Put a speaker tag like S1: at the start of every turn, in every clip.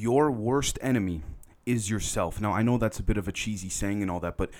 S1: your worst enemy is yourself. Now, I know that's a bit of a cheesy saying and all that, but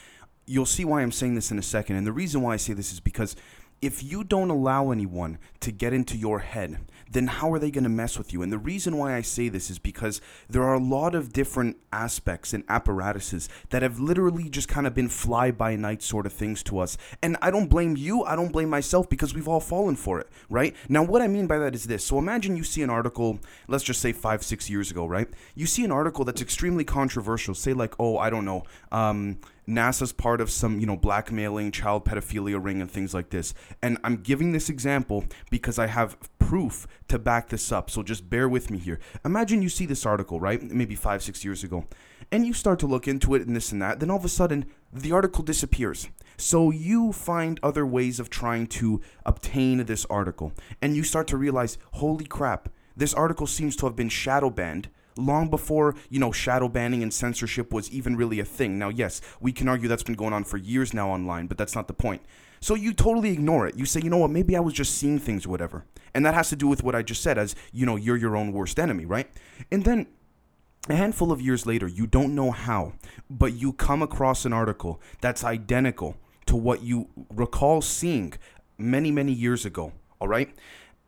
S1: you'll see why I'm saying this in a second. And the reason why I say this is because if you don't allow anyone to get into your head, then how are they going to mess with you? And the reason why I say this is because there are a lot of different aspects and apparatuses that have literally just kind of been fly by night sort of things to us. And I don't blame you, I don't blame myself because we've all fallen for it, right? Now, what I mean by that is this. So imagine you see an article, let's just say five, six years ago, right? You see an article that's extremely controversial, say, like, oh, I don't know, um, NASA's part of some, you know, blackmailing, child pedophilia ring, and things like this. And I'm giving this example because I have proof to back this up. So just bear with me here. Imagine you see this article, right? Maybe five, six years ago, and you start to look into it and this and that. Then all of a sudden, the article disappears. So you find other ways of trying to obtain this article. And you start to realize, holy crap, this article seems to have been shadow banned long before, you know, shadow banning and censorship was even really a thing. Now, yes, we can argue that's been going on for years now online, but that's not the point. So you totally ignore it. You say, you know what, maybe I was just seeing things or whatever. And that has to do with what I just said, as, you know, you're your own worst enemy, right? And then a handful of years later, you don't know how, but you come across an article that's identical to what you recall seeing many, many years ago, all right?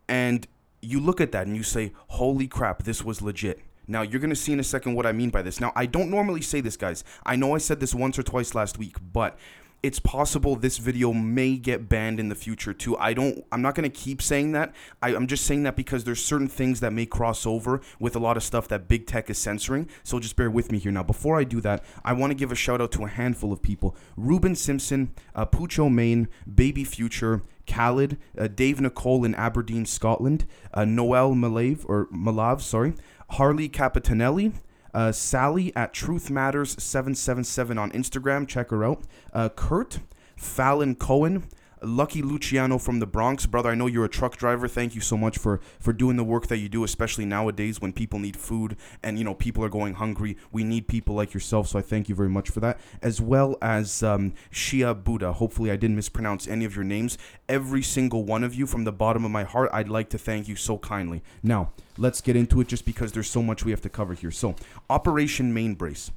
S1: And you look at that and you say, holy crap, this was legit. Now, you're going to see in a second what I mean by this. Now, I don't normally say this, guys. I know I said this once or twice last week, but it's possible this video may get banned in the future too. I don't I'm not gonna keep saying that. I, am just saying that because there's certain things that may cross over with a lot of stuff that big tech is censoring. So just bear with me here. Now, before I do that, I want to give a shout out to a handful of people. Ruben Simpson, uh, Pucho Main, Baby Future, Khaled, uh, Dave Nicole in Aberdeen, Scotland, uh, Noel Malave or Malav, sorry, Harley Capitanelli, uh, Sally at Truth Matters 777 on Instagram. Check her out. Uh, Kurt, Fallon Cohen, Lucky Luciano from the Bronx, brother. I know you're a truck driver. Thank you so much for for doing the work that you do, especially nowadays when people need food and you know people are going hungry. We need people like yourself, so I thank you very much for that. As well as um, Shia Buddha. Hopefully, I didn't mispronounce any of your names. Every single one of you, from the bottom of my heart, I'd like to thank you so kindly. Now, let's get into it, just because there's so much we have to cover here. So, Operation Main Brace,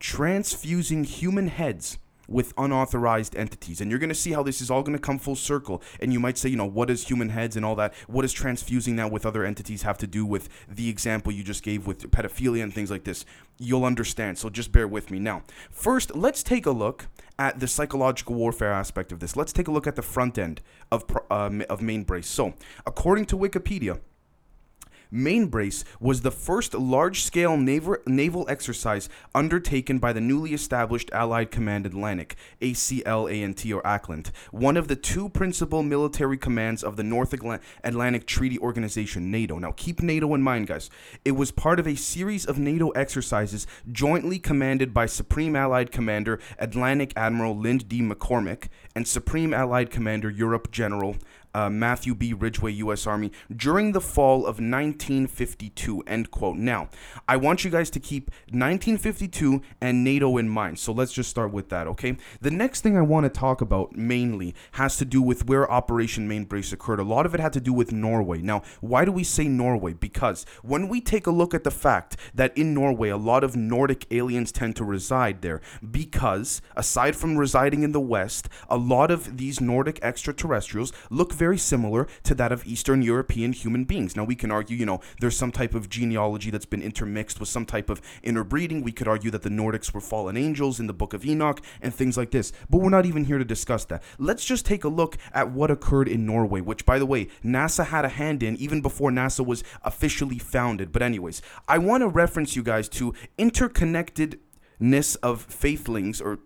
S1: transfusing human heads with unauthorized entities. And you're going to see how this is all going to come full circle. And you might say, you know, what does human heads and all that, what does transfusing that with other entities have to do with the example you just gave with pedophilia and things like this? You'll understand. So just bear with me. Now, first, let's take a look at the psychological warfare aspect of this. Let's take a look at the front end of, uh, of main brace. So, according to Wikipedia, Main Brace was the first large scale naval, exercise undertaken by the newly established Allied Command Atlantic, ACLANT or ACLANT, one of the two principal military commands of the North Atlantic Treaty Organization, NATO. Now, keep NATO in mind, guys. It was part of a series of NATO exercises jointly commanded by Supreme Allied Commander Atlantic Admiral Lynde D. McCormick and Supreme Allied Commander Europe General uh, Matthew B. Ridgway, U.S. Army, during the fall of 1952. End quote. Now, I want you guys to keep 1952 and NATO in mind. So let's just start with that, okay? The next thing I want to talk about mainly has to do with where Operation Main Brace occurred. A lot of it had to do with Norway. Now, why do we say Norway? Because when we take a look at the fact that in Norway, a lot of Nordic aliens tend to reside there, because aside from residing in the West, a lot of these Nordic extraterrestrials look very very similar to that of Eastern European human beings. Now, we can argue, you know, there's some type of genealogy that's been intermixed with some type of interbreeding. We could argue that the Nordics were fallen angels in the Book of Enoch and things like this. But we're not even here to discuss that. Let's just take a look at what occurred in Norway, which, by the way, NASA had a hand in even before NASA was officially founded. But, anyways, I want to reference you guys to interconnectedness of faithlings or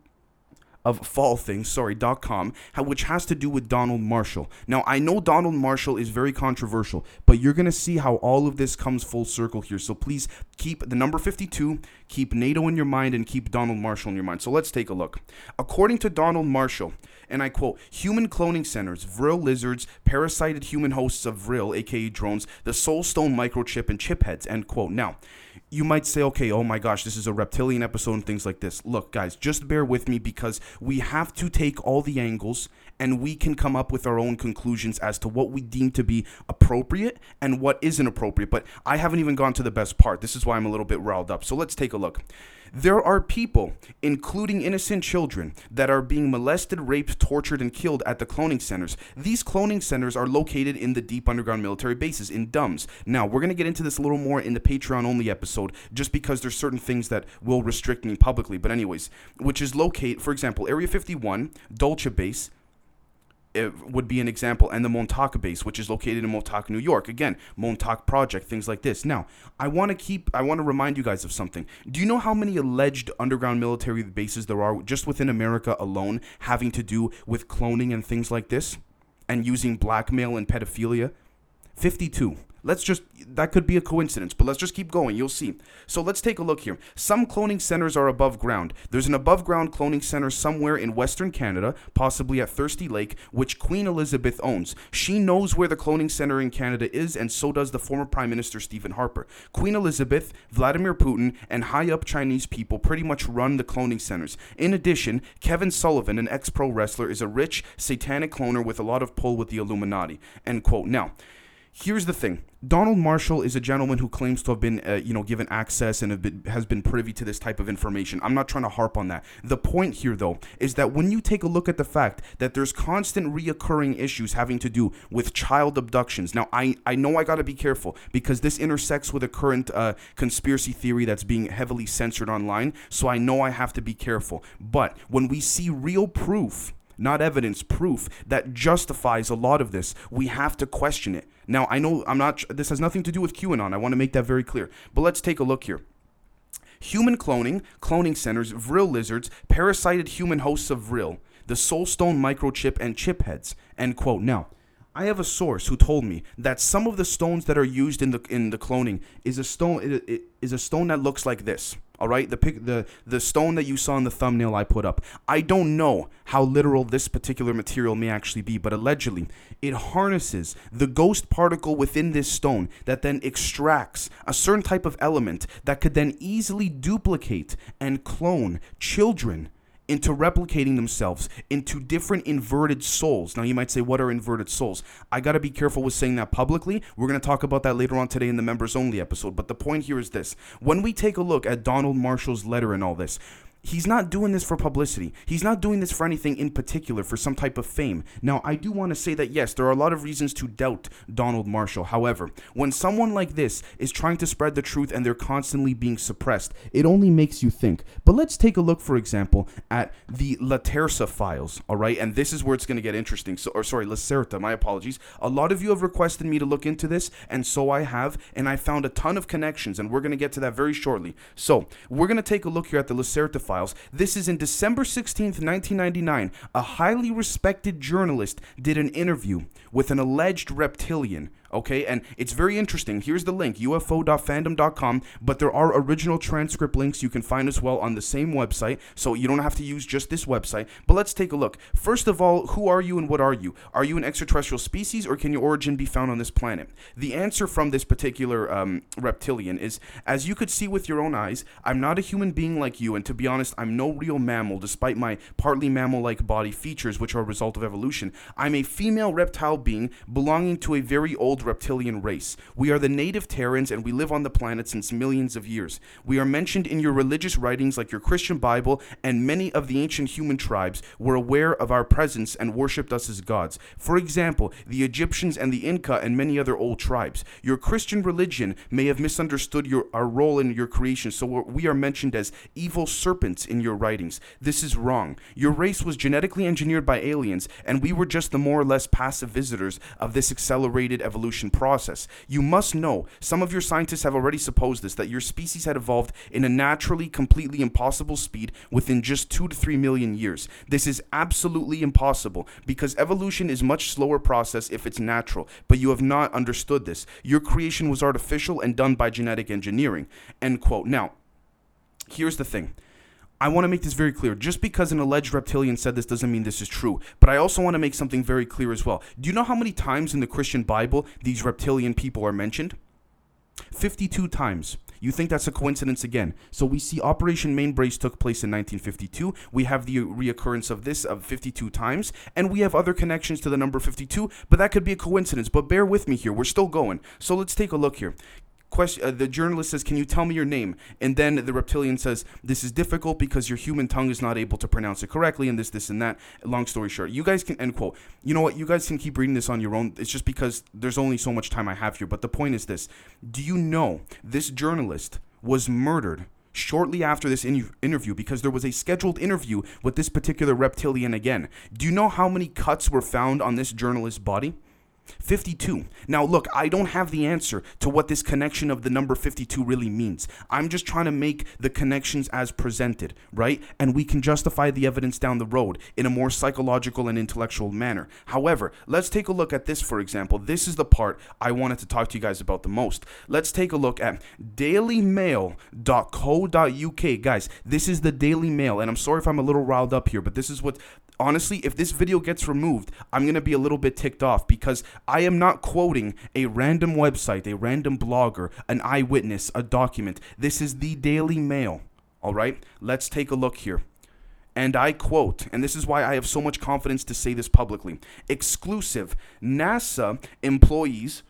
S1: of fall things, sorry, com, which has to do with Donald Marshall. Now, I know Donald Marshall is very controversial, but you're going to see how all of this comes full circle here. So please keep the number 52, keep NATO in your mind, and keep Donald Marshall in your mind. So let's take a look. According to Donald Marshall, and I quote, human cloning centers, Vril lizards, parasited human hosts of Vril, aka drones, the Soulstone microchip, and chip heads, end quote. Now, you might say, okay, oh my gosh, this is a reptilian episode and things like this. Look, guys, just bear with me because we have to take all the angles and we can come up with our own conclusions as to what we deem to be appropriate and what isn't appropriate. But I haven't even gone to the best part. This is why I'm a little bit riled up. So let's take a look. There are people, including innocent children, that are being molested, raped, tortured, and killed at the cloning centers. These cloning centers are located in the deep underground military bases in DUMBs. Now, we're going to get into this a little more in the Patreon only episode, just because there's certain things that will restrict me publicly. But, anyways, which is locate, for example, Area 51, Dulce Base, it would be an example, and the Montauk base, which is located in Montauk, New York. Again, Montauk Project, things like this. Now, I want to keep, I want to remind you guys of something. Do you know how many alleged underground military bases there are just within America alone having to do with cloning and things like this? And using blackmail and pedophilia? 52. Let's just, that could be a coincidence, but let's just keep going. You'll see. So let's take a look here. Some cloning centers are above ground. There's an above ground cloning center somewhere in Western Canada, possibly at Thirsty Lake, which Queen Elizabeth owns. She knows where the cloning center in Canada is, and so does the former Prime Minister Stephen Harper. Queen Elizabeth, Vladimir Putin, and high up Chinese people pretty much run the cloning centers. In addition, Kevin Sullivan, an ex pro wrestler, is a rich, satanic cloner with a lot of pull with the Illuminati. End quote. Now, Here's the thing. Donald Marshall is a gentleman who claims to have been, uh, you know, given access and been, has been privy to this type of information. I'm not trying to harp on that. The point here, though, is that when you take a look at the fact that there's constant reoccurring issues having to do with child abductions. Now, I, I know I got to be careful because this intersects with a current uh, conspiracy theory that's being heavily censored online. So I know I have to be careful. But when we see real proof not evidence, proof that justifies a lot of this. We have to question it. Now, I know I'm not, this has nothing to do with QAnon. I want to make that very clear. But let's take a look here. Human cloning, cloning centers, Vril lizards, parasited human hosts of Vril, the Soulstone microchip, and chip heads. End quote. Now, I have a source who told me that some of the stones that are used in the in the cloning is a stone is a stone that looks like this. All right, the pic, the the stone that you saw in the thumbnail I put up. I don't know how literal this particular material may actually be, but allegedly it harnesses the ghost particle within this stone that then extracts a certain type of element that could then easily duplicate and clone children into replicating themselves into different inverted souls. Now, you might say, what are inverted souls? I got to be careful with saying that publicly. We're going to talk about that later on today in the members only episode. But the point here is this when we take a look at Donald Marshall's letter and all this, he's not doing this for publicity. He's not doing this for anything in particular, for some type of fame. Now, I do want to say that yes, there are a lot of reasons to doubt Donald Marshall. However, when someone like this is trying to spread the truth and they're constantly being suppressed, it only makes you think. But let's take a look, for example, at the Laterza files, all right? And this is where it's going to get interesting. So, or sorry, Lacerta, my apologies. A lot of you have requested me to look into this, and so I have, and I found a ton of connections, and we're going to get to that very shortly. So, we're going to take a look here at the Lacerta files. This is in December 16th, 1999. A highly respected journalist did an interview with an alleged reptilian okay? And it's very interesting. Here's the link ufo.fandom.com, but there are original transcript links you can find as well on the same website, so you don't have to use just this website. But let's take a look. First of all, who are you and what are you? Are you an extraterrestrial species or can your origin be found on this planet? The answer from this particular um, reptilian is as you could see with your own eyes, I'm not a human being like you, and to be honest, I'm no real mammal despite my partly mammal like body features, which are a result of evolution. I'm a female reptile being belonging to a very reptilian race. We are the native Terrans and we live on the planet since millions of years. We are mentioned in your religious writings like your Christian Bible, and many of the ancient human tribes were aware of our presence and worshipped us as gods. For example, the Egyptians and the Inca and many other old tribes. Your Christian religion may have misunderstood your, our role in your creation, so we are mentioned as evil serpents in your writings. This is wrong. Your race was genetically engineered by aliens, and we were just the more or less passive visitors of this accelerated evolution evolution process. You must know, some of your scientists have already supposed this, that your species had evolved in a naturally completely impossible speed within just 2 to 3 million years. This is absolutely impossible because evolution is much slower process if it's natural, but you have not understood this. Your creation was artificial and done by genetic engineering. End quote. Now, here's the thing. I want to make this very clear. Just because an alleged reptilian said this doesn't mean this is true. But I also want to make something very clear as well. Do you know how many times in the Christian Bible these reptilian people are mentioned? 52 times. You think that's a coincidence again? So we see Operation Main Brace took place in 1952. We have the reoccurrence of this of 52 times, and we have other connections to the number 52. But that could be a coincidence. But bear with me here. We're still going. So let's take a look here question uh, the journalist says can you tell me your name? And then the reptilian says this is difficult because your human tongue is not able to pronounce it correctly and this this and that. Long story short you guys can end quote. You know what? You guys can keep reading this on your own. It's just because there's only so much time i have here. But the point is this. Do you know this journalist was murdered shortly after this in- interview because there was a scheduled interview with this particular reptilian again? Do you know how many cuts were found on this journalist's body 52. Now, look, I don't have the answer to what this connection of the number 52 really means. I'm just trying to make the connections as presented, right? And we can justify the evidence down the road in a more psychological and intellectual manner. However, let's take a look at this, for example. This is the part I wanted to talk to you guys about the most. Let's take a look at dailymail.co.uk. Guys, this is the Daily Mail, and I'm sorry if I'm a little riled up here, but this is what honestly, if this video gets removed, I'm going to be a little bit ticked off because I am not quoting a random website, a random blogger, an eyewitness, a document. This is the Daily Mail. All right, let's take a look here. And I quote, and this is why I have so much confidence to say this publicly exclusive NASA employees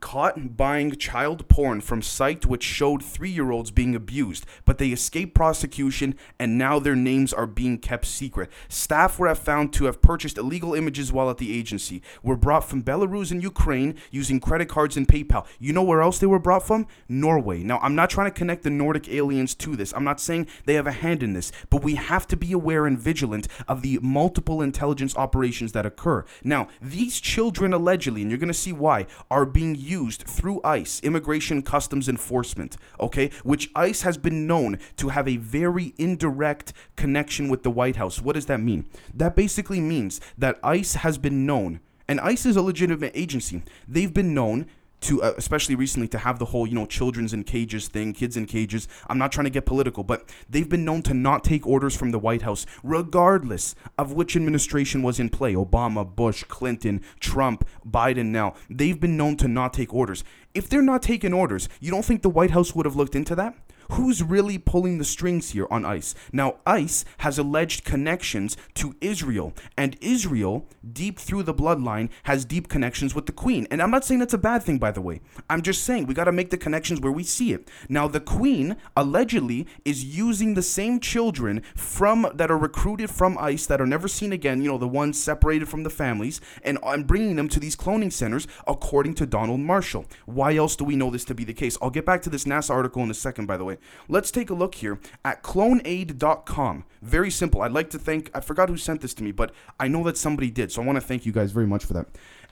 S1: caught buying child porn from site which showed three-year-olds being abused, but they escaped prosecution and now their names are being kept secret. Staff were found to have purchased illegal images while at the agency. Were brought from Belarus and Ukraine using credit cards and PayPal. You know where else they were brought from? Norway. Now, I'm not trying to connect the Nordic aliens to this. I'm not saying they have a hand in this, but we have to be aware and vigilant of the multiple intelligence operations that occur. Now, these children allegedly, and you're going to see why, are being used through ICE, Immigration Customs Enforcement, okay, which ICE has been known to have a very indirect connection with the White House. What does that mean? That basically means that ICE has been known, and ICE is a legitimate agency. They've been known to uh, especially recently to have the whole you know children's in cages thing kids in cages. I'm not trying to get political but they've been known to not take orders from the white house regardless of which administration was in play obama bush clinton trump biden now. They've been known to not take orders. If they're not taking orders you don't think the white house would have looked into that who's really pulling the strings here on ICE? Now, ICE has alleged connections to Israel, and Israel, deep through the bloodline, has deep connections with the Queen. And I'm not saying that's a bad thing, by the way. I'm just saying we got to make the connections where we see it. Now, the Queen allegedly is using the same children from that are recruited from ICE that are never seen again. You know, the ones separated from the families, and I'm bringing them to these cloning centers, according to Donald Marshall. Why else do we know this to be the case? I'll get back to this NASA article in a second, by the way. Let's take a look here at clonaid.com. Very simple. I'd like to thank, I forgot who sent this to me, but I know that somebody did. So I want to thank you guys very much for that.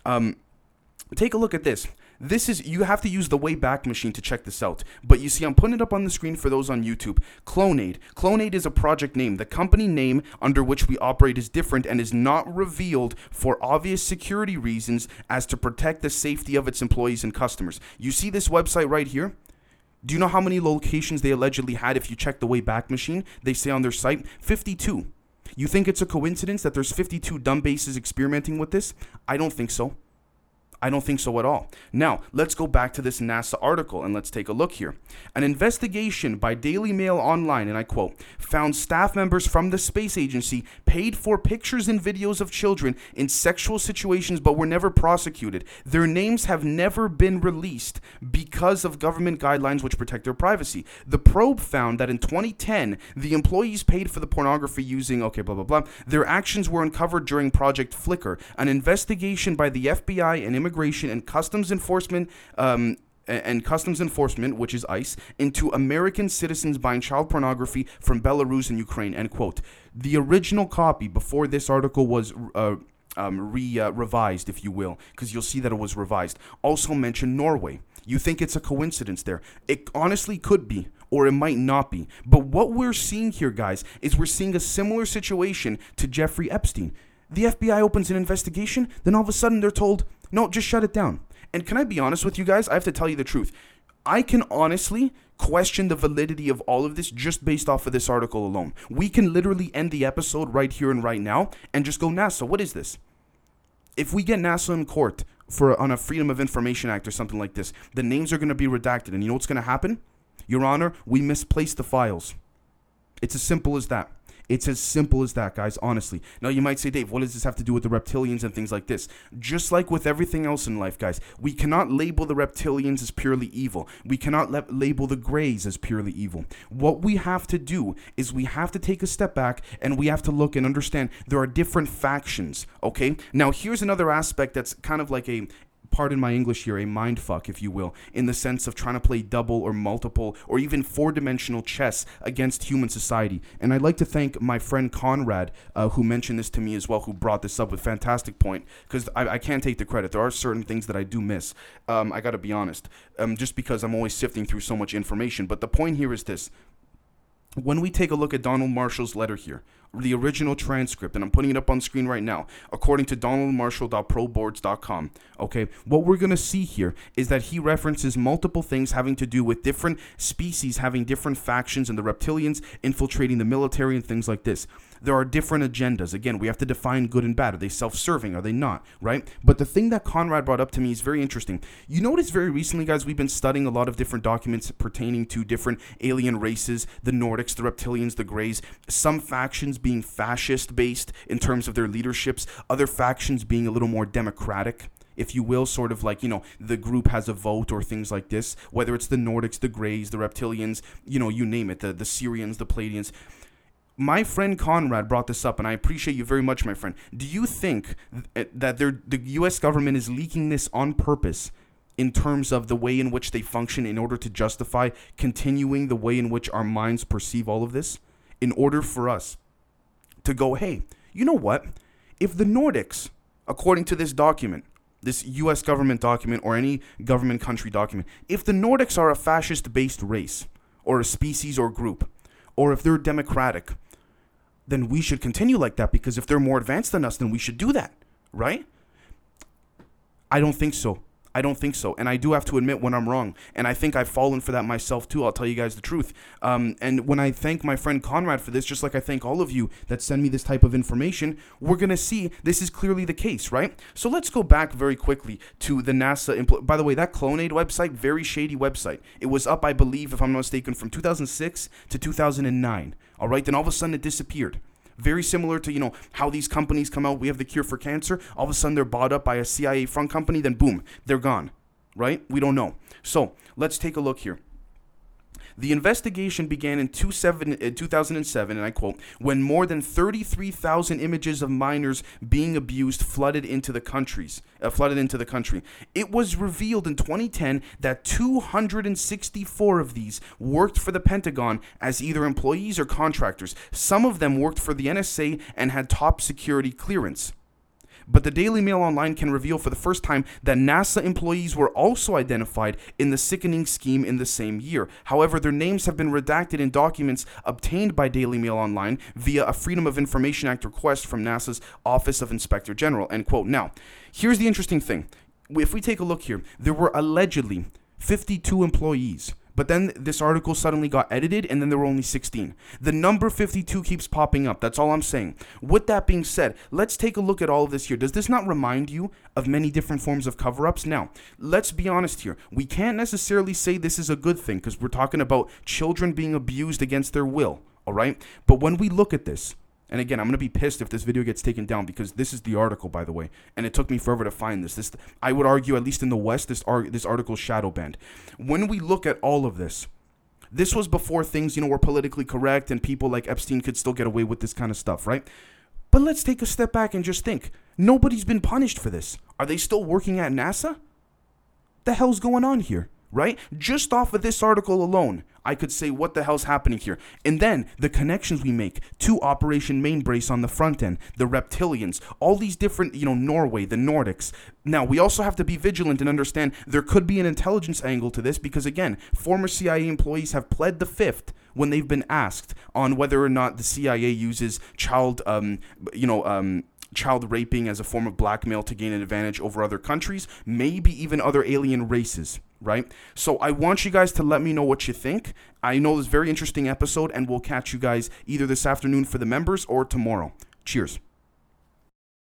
S1: Um, take a look at this. This is you have to use the Wayback Machine to check this out. But you see, I'm putting it up on the screen for those on YouTube. Clonaid. Clonaid is a project name. The company name under which we operate is different and is not revealed for obvious security reasons as to protect the safety of its employees and customers. You see this website right here? Do you know how many locations they allegedly had if you check the Wayback Machine? They say on their site 52. You think it's a coincidence that there's 52 dumb bases experimenting with this? I don't think so. I don't think so at all. Now, let's go back to this NASA article and let's take a look here. An investigation by Daily Mail Online, and I quote, found staff members from the space agency paid for pictures and videos of children in sexual situations but were never prosecuted. Their names have never been released because of government guidelines which protect their privacy. The probe found that in 2010, the employees paid for the pornography using, okay, blah, blah, blah. Their actions were uncovered during Project Flicker, an investigation by the FBI and Immigration and Customs Enforcement um, and Customs Enforcement, which is ICE, into American citizens buying child pornography from Belarus and Ukraine. End quote. The original copy before this article was. Uh, um, re uh, revised, if you will, because you'll see that it was revised. Also mentioned Norway. You think it's a coincidence there? It honestly could be, or it might not be. But what we're seeing here, guys, is we're seeing a similar situation to Jeffrey Epstein. The FBI opens an investigation, then all of a sudden they're told, no, just shut it down. And can I be honest with you guys? I have to tell you the truth. I can honestly question the validity of all of this just based off of this article alone. We can literally end the episode right here and right now and just go, NASA, what is this? If we get NASA in court, for on a Freedom of Information Act or something like this. The names are going to be redacted, and you know what's going to happen? Your Honor, we misplaced the files. It's as simple as that. It's as simple as that, guys, honestly. Now, you might say, Dave, what does this have to do with the reptilians and things like this? Just like with everything else in life, guys, we cannot label the reptilians as purely evil. We cannot le- label the grays as purely evil. What we have to do is we have to take a step back and we have to look and understand there are different factions, okay? Now, here's another aspect that's kind of like a, pardon my English here, a mind fuck, if you will, in the sense of trying to play double or multiple or even four dimensional chess against human society. And I'd like to thank my friend Conrad, uh, who mentioned this to me as well, who brought this up with fantastic point, because I, I, can't take the credit. There are certain things that I do miss. Um, I got to be honest, um, just because I'm always sifting through so much information. But the point here is this when we take a look at Donald Marshall's letter here, the original transcript, and I'm putting it up on screen right now, according to donaldmarshall.proboards.com. Okay, what we're going to see here is that he references multiple things having to do with different species having different factions and the reptilians infiltrating the military and things like this. There are different agendas. Again, we have to define good and bad. Are they self serving? Are they not? Right? But the thing that Conrad brought up to me is very interesting. You notice very recently, guys, we've been studying a lot of different documents pertaining to different alien races the Nordics, the reptilians, the Greys, some factions being fascist based in terms of their leaderships, other factions being a little more democratic if you will, sort of like, you know, the group has a vote or things like this, whether it's the Nordics, the Greys, the Reptilians, you know, you name it, the, the Sirians, the Pleiadians. My friend Conrad brought this up, and I appreciate you very much, my friend. Do you think eh, that the U.S. government is leaking this on purpose in terms of the way in which they function in order to justify continuing the way in which our minds perceive all of this? In order for us to go, hey, you know what? If the Nordics, according to this document, this US government document or any government country document, if the Nordics are a fascist based race or a species or group, or if they're democratic, then we should continue like that because if they're more advanced than us, then we should do that, right? I don't think so. I don't think so. And I do have to admit when I'm wrong. And I think I've fallen for that myself too. I'll tell you guys the truth. Um, and when I thank my friend Conrad for this, just like I thank all of you that send me this type of information, we're going to see this is clearly the case, right? So let's go back very quickly to the NASA. Impl- By the way, that Clonaid website, very shady website. It was up, I believe, if I'm not mistaken, from 2006 to 2009. All right. Then all of a sudden it disappeared. Very similar to, you know, how these companies come out, we have the cure for cancer, all of a sudden they're bought up by a CIA front company, then boom, they're gone. Right? We don't know. So let's take a look here. The investigation began in 2007, and I quote, when more than 33,000 images of minors being abused flooded into the countries, uh, flooded into the country. It was revealed in 2010 that 264 of these worked for the Pentagon as either employees or contractors. Some of them worked for the NSA and had top security clearance. But the Daily Mail Online can reveal for the first time that NASA employees were also identified in the sickening scheme in the same year. However, their names have been redacted in documents obtained by Daily Mail Online via a Freedom of Information Act request from NASA's Office of Inspector General. End quote. Now, here's the interesting thing. If we take a look here, there were allegedly 52 employees but then this article suddenly got edited and then there were only 16. The number 52 keeps popping up. That's all I'm saying. With that being said, let's take a look at all of this here. Does this not remind you of many different forms of cover ups? Now, let's be honest here. We can't necessarily say this is a good thing because we're talking about children being abused against their will, all right? But when we look at this, and again, I'm gonna be pissed if this video gets taken down because this is the article, by the way, and it took me forever to find this. This, I would argue, at least in the West, this ar- this article shadow banned. When we look at all of this, this was before things, you know, were politically correct and people like Epstein could still get away with this kind of stuff, right? But let's take a step back and just think. Nobody's been punished for this. Are they still working at NASA? The hell's going on here? Right? Just off of this article alone, I could say what the hell's happening here. And then the connections we make to Operation Mainbrace on the front end, the reptilians, all these different, you know, Norway, the Nordics. Now, we also have to be vigilant and understand there could be an intelligence angle to this because, again, former CIA employees have pled the fifth when they've been asked on whether or not the CIA uses child, um, you know, um, child raping as a form of blackmail to gain an advantage over other countries, maybe even other alien races, right? So I want you guys to let me know what you think. I know this very interesting episode, and we'll catch you guys either this afternoon for the members or tomorrow. Cheers.